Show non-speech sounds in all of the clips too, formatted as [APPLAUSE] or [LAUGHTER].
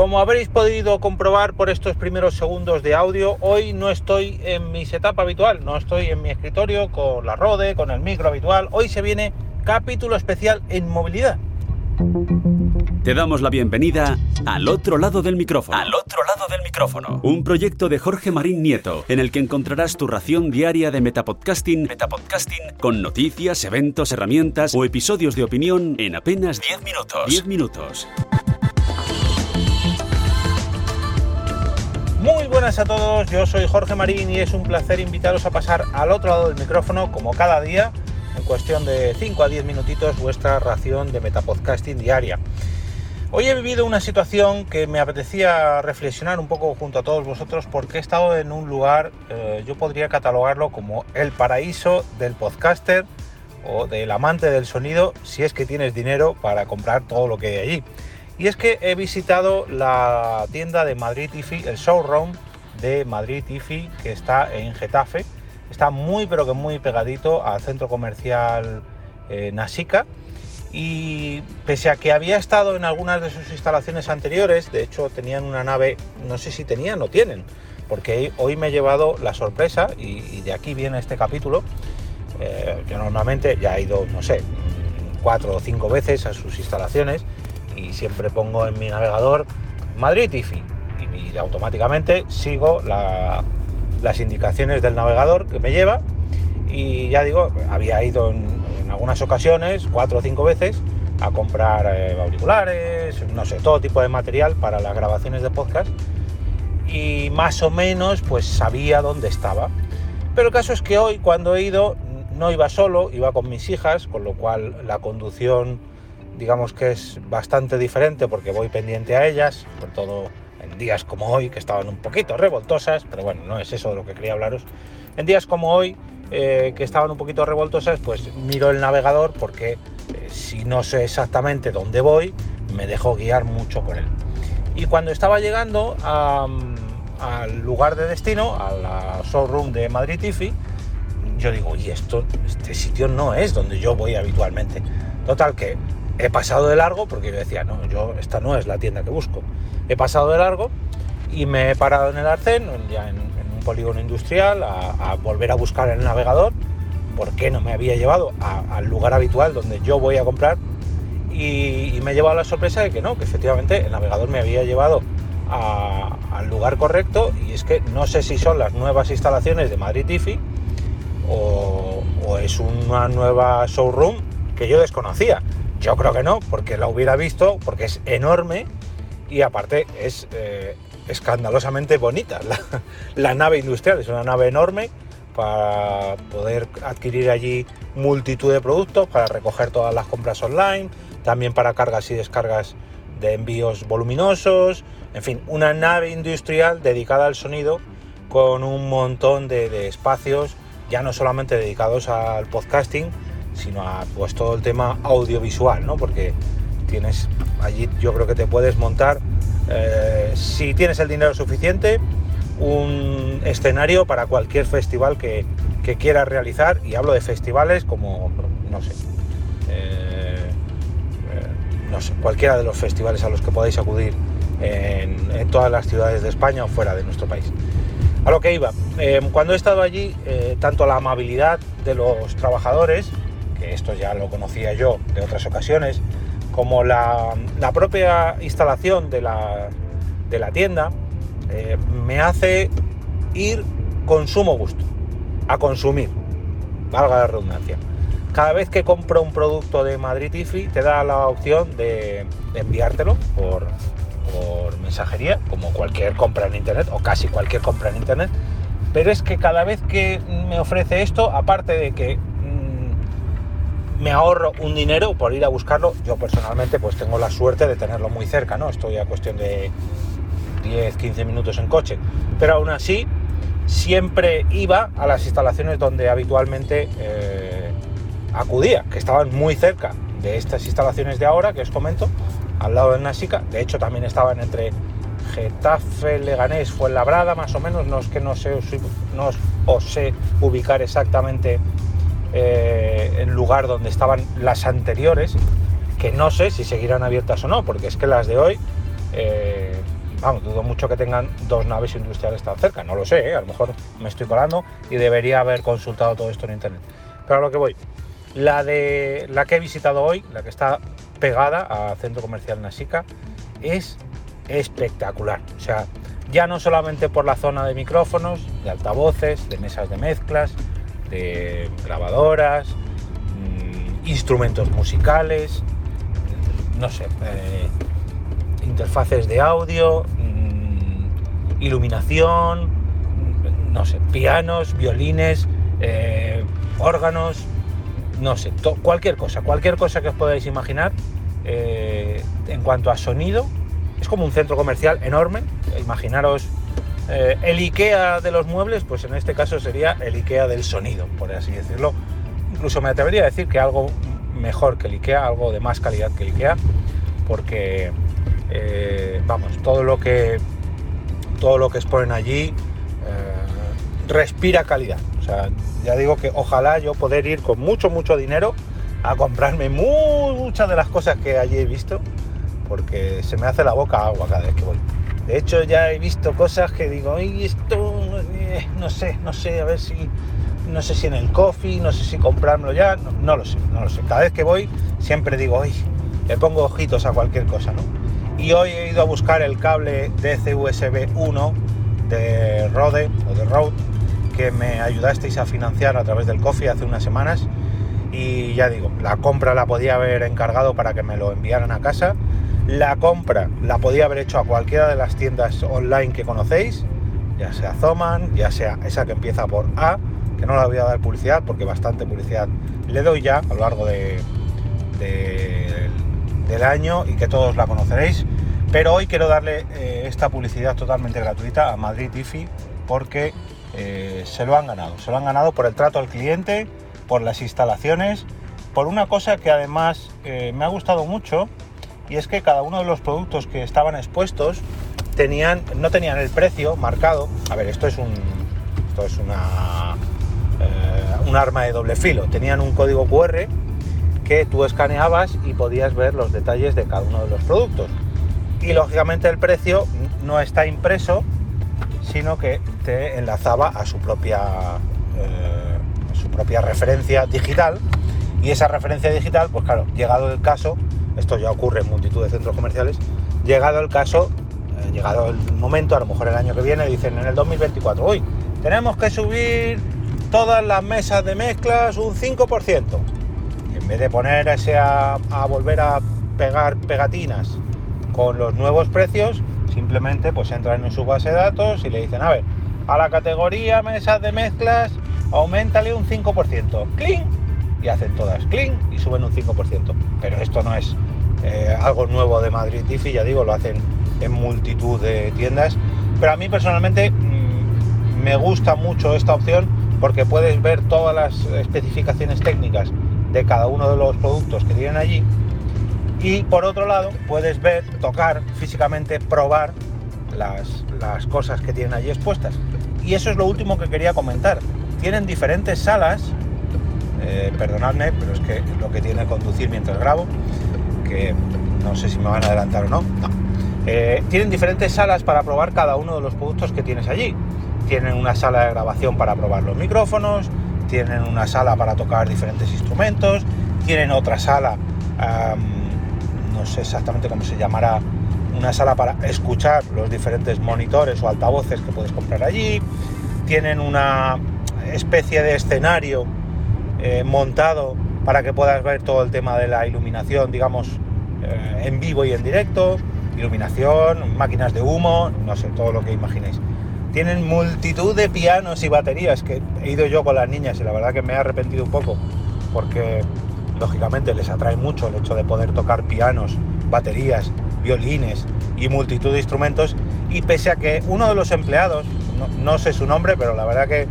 Como habréis podido comprobar por estos primeros segundos de audio, hoy no estoy en mi setup habitual, no estoy en mi escritorio con la Rode, con el micro habitual. Hoy se viene capítulo especial en movilidad. Te damos la bienvenida al otro lado del micrófono. Al otro lado del micrófono. Un proyecto de Jorge Marín Nieto, en el que encontrarás tu ración diaria de metapodcasting, metapodcasting con noticias, eventos, herramientas o episodios de opinión en apenas 10 minutos. 10 minutos. Muy buenas a todos, yo soy Jorge Marín y es un placer invitaros a pasar al otro lado del micrófono, como cada día, en cuestión de 5 a 10 minutitos, vuestra ración de metapodcasting diaria. Hoy he vivido una situación que me apetecía reflexionar un poco junto a todos vosotros porque he estado en un lugar, eh, yo podría catalogarlo como el paraíso del podcaster o del amante del sonido si es que tienes dinero para comprar todo lo que hay allí. Y es que he visitado la tienda de Madrid IFI, el showroom de Madrid IFI, que está en Getafe. Está muy, pero que muy pegadito al centro comercial eh, Nasica. Y pese a que había estado en algunas de sus instalaciones anteriores, de hecho tenían una nave, no sé si tenían o tienen, porque hoy me he llevado la sorpresa y, de aquí viene este capítulo. Eh, yo normalmente ya he ido, no sé, cuatro o cinco veces a sus instalaciones y siempre pongo en mi navegador Madrid IFI y, automáticamente sigo las indicaciones del navegador que me lleva. Y ya digo, había ido en, algunas ocasiones, cuatro o cinco veces, a comprar eh, auriculares, no sé, todo tipo de material para las grabaciones de podcast. Y más o menos pues sabía dónde estaba. Pero el caso es que hoy cuando he ido no iba solo, iba con mis hijas, con lo cual la conducción digamos que es bastante diferente porque voy pendiente a ellas, sobre todo en días como hoy, que estaban un poquito revoltosas, pero bueno, no es eso de lo que quería hablaros. En días como hoy, eh, que estaban un poquito revoltosas, pues miro el navegador porque eh, si no sé exactamente dónde voy, me dejo guiar mucho por él. Y cuando estaba llegando al lugar de destino, a la showroom de Madrid IFI, yo digo, y esto, este sitio no es donde yo voy habitualmente. Total que he pasado de largo porque yo decía, no, yo esta no es la tienda que busco. He pasado de largo y me he parado en el arcén, ya en, un polígono industrial, a, volver a buscar el navegador, por qué no me había llevado al lugar habitual donde yo voy a comprar y, me he llevado la sorpresa de que no, que efectivamente el navegador me había llevado al lugar correcto y es que no sé si son las nuevas instalaciones de Madrid IFI o, o es una nueva showroom que yo desconocía. Yo creo que no, porque la hubiera visto, porque es enorme y aparte es eh, escandalosamente bonita. [LAUGHS] La, nave industrial es una nave enorme para poder adquirir allí multitud de productos, para recoger todas las compras online, también para cargas y descargas de envíos voluminosos, en fin, una nave industrial dedicada al sonido con un montón de espacios, ya no solamente dedicados al podcasting, sino a pues todo el tema audiovisual, ¿no? Porque tienes allí, yo creo que te puedes montar, eh, si tienes el dinero suficiente, un escenario para cualquier festival que, que quieras realizar, y hablo de festivales como, no sé, eh, eh, no sé, cualquiera de los festivales a los que podáis acudir en, en, todas las ciudades de España o fuera de nuestro país. A lo que iba, cuando he estado allí, tanto la amabilidad de los trabajadores, esto ya lo conocía yo de otras ocasiones, como la, propia instalación de la, tienda, eh, me hace ir con sumo gusto, a consumir, valga la redundancia. Cada vez que compro un producto de Madrid IFI te da la opción de, enviártelo por, por mensajería, como cualquier compra en internet, o casi cualquier compra en internet. Pero es que cada vez que me ofrece esto, aparte de que me ahorro un dinero por ir a buscarlo. Yo personalmente pues tengo la suerte de tenerlo muy cerca, ¿no? Estoy a cuestión de 10, 15 minutos en coche. Pero aún así, siempre iba a las instalaciones donde habitualmente eh, acudía, que estaban muy cerca de estas instalaciones de ahora que os comento, al lado de Nasica. De hecho, también estaban entre Getafe, Leganés, Fuenlabrada, más o menos. No es que no sé, no os sé ubicar exactamente eh, el lugar donde estaban las anteriores, que no sé si seguirán abiertas o no, porque es que las de hoy eh, vamos, dudo mucho que tengan dos naves industriales tan cerca, no lo sé, ¿eh? a lo mejor me estoy colando y debería haber consultado todo esto en internet. Pero a lo que voy, la de la que he visitado hoy, la que está pegada al centro comercial Nasica, es espectacular. O sea, ya no solamente por la zona de micrófonos, de altavoces, de mesas de mezclas, de grabadoras, mm, instrumentos musicales, no sé, eh, interfaces de audio, mm, iluminación, mm, no sé, pianos, violines, eh, órganos, no sé, cualquier cosa, cualquier cosa que os podáis imaginar eh, en cuanto a sonido. Es como un centro comercial enorme. Imaginaros el IKEA de los muebles, pues en este caso sería el IKEA del sonido, por así decirlo. Incluso me atrevería a decir que algo mejor que el IKEA, algo de más calidad que el IKEA, porque eh, vamos, todo lo que todo lo que exponen allí eh, respira calidad. O sea, ya digo que ojalá yo poder ir con mucho, mucho dinero a comprarme muchas de las cosas que allí he visto, porque se me hace la boca agua cada vez que voy. De hecho, ya he visto cosas que digo, y esto, eh, no sé, no sé, a ver si, no sé si en el coffee, no sé si comprármelo ya, no, lo sé, no lo sé. Cada vez que voy, siempre digo, ay, le pongo ojitos a cualquier cosa, ¿no? Y hoy he ido a buscar el cable DC USB 1 de Rode o de Rode que me ayudasteis a financiar a través del Coffee hace unas semanas. Y ya digo, la compra la podía haber encargado para que me lo enviaran a casa. La compra la podía haber hecho a cualquiera de las tiendas online que conocéis, ya sea Zoman, ya sea esa que empieza por A, que no la voy a dar publicidad porque bastante publicidad le doy ya a lo largo de, del año y que todos la conoceréis. Pero hoy quiero darle eh, esta publicidad totalmente gratuita a Madrid IFI porque eh, se lo han ganado. Se lo han ganado por el trato al cliente, por las instalaciones, por una cosa que además eh, me ha gustado mucho y es que cada uno de los productos que estaban expuestos tenían, no tenían el precio marcado. A ver, esto es un, esto es una, un arma de doble filo. Tenían un código QR que tú escaneabas y podías ver los detalles de cada uno de los productos. Y lógicamente el precio no está impreso, sino que te enlazaba a su propia, eh, su propia referencia digital. Y esa referencia digital, pues claro, llegado el caso, esto ya ocurre en multitud de centros comerciales, llegado el caso, eh, llegado el momento, a lo mejor el año que viene, dicen en el 2024, hoy tenemos que subir todas las mesas de mezclas un 5% vez de ponerse a, a volver a pegar pegatinas con los nuevos precios, simplemente pues entran en su base de datos y le dicen, a ver, a la categoría mesas de mezclas, aumentale un 5%, clean, y hacen todas clean y suben un 5%. Pero esto no es eh, algo nuevo de Madrid Tiffy, ya digo, lo hacen en multitud de tiendas. Pero a mí personalmente mm, me gusta mucho esta opción porque puedes ver todas las especificaciones técnicas de cada uno de los productos que tienen allí. Y por otro lado, puedes ver, tocar físicamente, probar las, las cosas que tienen allí expuestas. Y eso es lo último que quería comentar. Tienen diferentes salas, eh, perdonadme, pero es que lo que tiene conducir mientras grabo, no sé si me van a adelantar o no. Eh, tienen diferentes salas para probar cada uno de los productos que tienes allí. Tienen una sala de grabación para probar los micrófonos, tienen una sala para tocar diferentes instrumentos, tienen otra sala, no sé exactamente cómo se llamará, una sala para escuchar los diferentes monitores o altavoces que puedes comprar allí, tienen una especie de escenario eh, montado para que puedas ver todo el tema de la iluminación, digamos, eh, en vivo y en directo, iluminación, máquinas de humo, no sé, todo lo que imaginéis. Tienen multitud de pianos y baterías que he ido yo con las niñas y la verdad que me he arrepentido un poco porque lógicamente les atrae mucho el hecho de poder tocar pianos, baterías, violines y multitud de instrumentos y pese a que uno de los empleados, no, sé su nombre, pero la verdad que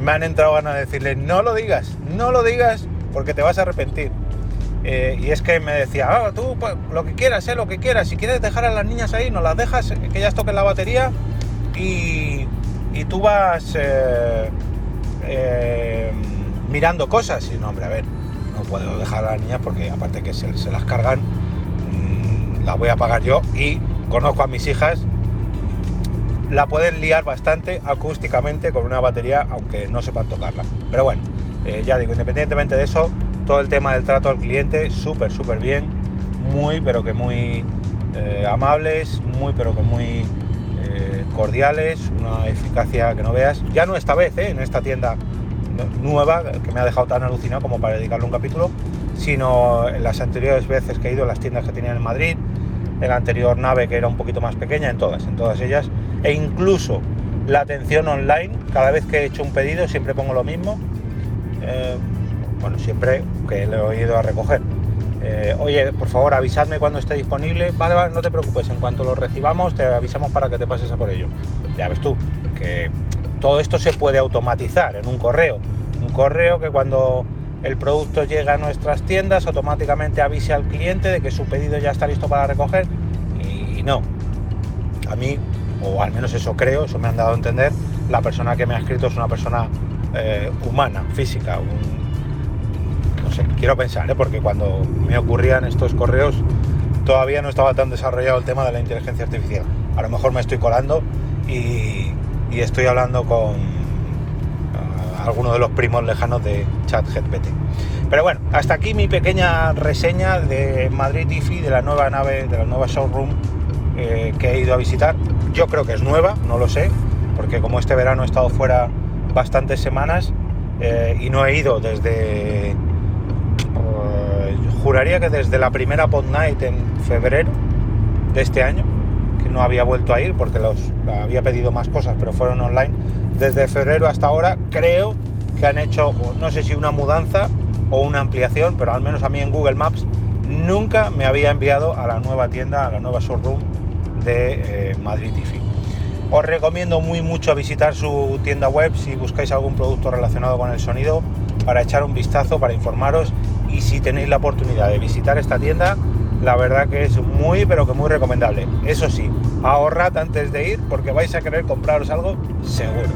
me han entrado ganas de decirle no lo digas, no lo digas porque te vas a arrepentir. Eh, y es que me decía, ah, tú lo que quieras, eh, lo que quieras, si quieres dejar a las niñas ahí, no las dejas, que ellas toquen la batería y, tú vas eh, eh, mirando cosas y no, hombre, a ver, no puedo dejar a las niñas porque aparte que se, las cargan, mm, las voy a pagar yo y conozco a mis hijas, la pueden liar bastante acústicamente con una batería, aunque no sepan tocarla. Pero bueno, eh, ya digo, independientemente de eso, todo el tema del trato al cliente, súper, súper bien, muy, pero que muy eh, amables, muy, pero que muy eh, cordiales, una eficacia que no veas. Ya no esta vez, en esta tienda nueva, que me ha dejado tan alucinado como para dedicarle un capítulo, sino en las anteriores veces que he ido, las tiendas que tenían en Madrid, en la anterior nave que era un poquito más pequeña, en todas, en todas ellas, e incluso la atención online, cada vez que he hecho un pedido siempre pongo lo mismo, eh, bueno, siempre que lo he ido a recoger. Eh, oye, por favor, avisadme cuando esté disponible. Vale, no te preocupes, en cuanto lo recibamos te avisamos para que te pases a por ello. Ya ves tú, que todo esto se puede automatizar en un correo. Un correo que cuando el producto llega a nuestras tiendas automáticamente avise al cliente de que su pedido ya está listo para recoger. Y no, a mí o al menos eso creo, eso me han dado a entender, la persona que me ha escrito es una persona eh, humana, física, no sé, quiero pensar, ¿eh? porque cuando me ocurrían estos correos todavía no estaba tan desarrollado el tema de la inteligencia artificial. A lo mejor me estoy colando y, estoy hablando con uh, alguno de los primos lejanos de ChatGPT. Pero bueno, hasta aquí mi pequeña reseña de Madrid IFI, de la nueva nave, de la nueva showroom eh, que he ido a visitar. Yo creo que es nueva, no lo sé, porque como este verano he estado fuera bastantes semanas eh, y no he ido desde... Eh, juraría que desde la primera Pod Night en febrero de este año, que no había vuelto a ir porque los había pedido más cosas, pero fueron online. Desde febrero hasta ahora creo que han hecho, no sé si una mudanza o una ampliación, pero al menos a mí en Google Maps nunca me había enviado a la nueva tienda, a la nueva showroom de eh, Madrid IFI. Os recomiendo muy mucho visitar su tienda web si buscáis algún producto relacionado con el sonido para echar un vistazo, para informaros y si tenéis la oportunidad de visitar esta tienda, la verdad que es muy pero que muy recomendable. Eso sí, ahorrad antes de ir porque vais a querer compraros algo seguro.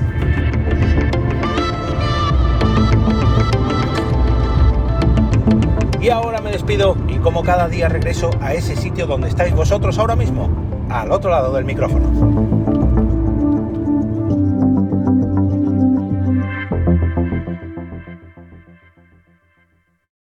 Y ahora me despido y como cada día regreso a ese sitio donde estáis vosotros ahora mismo, al otro lado del micrófono.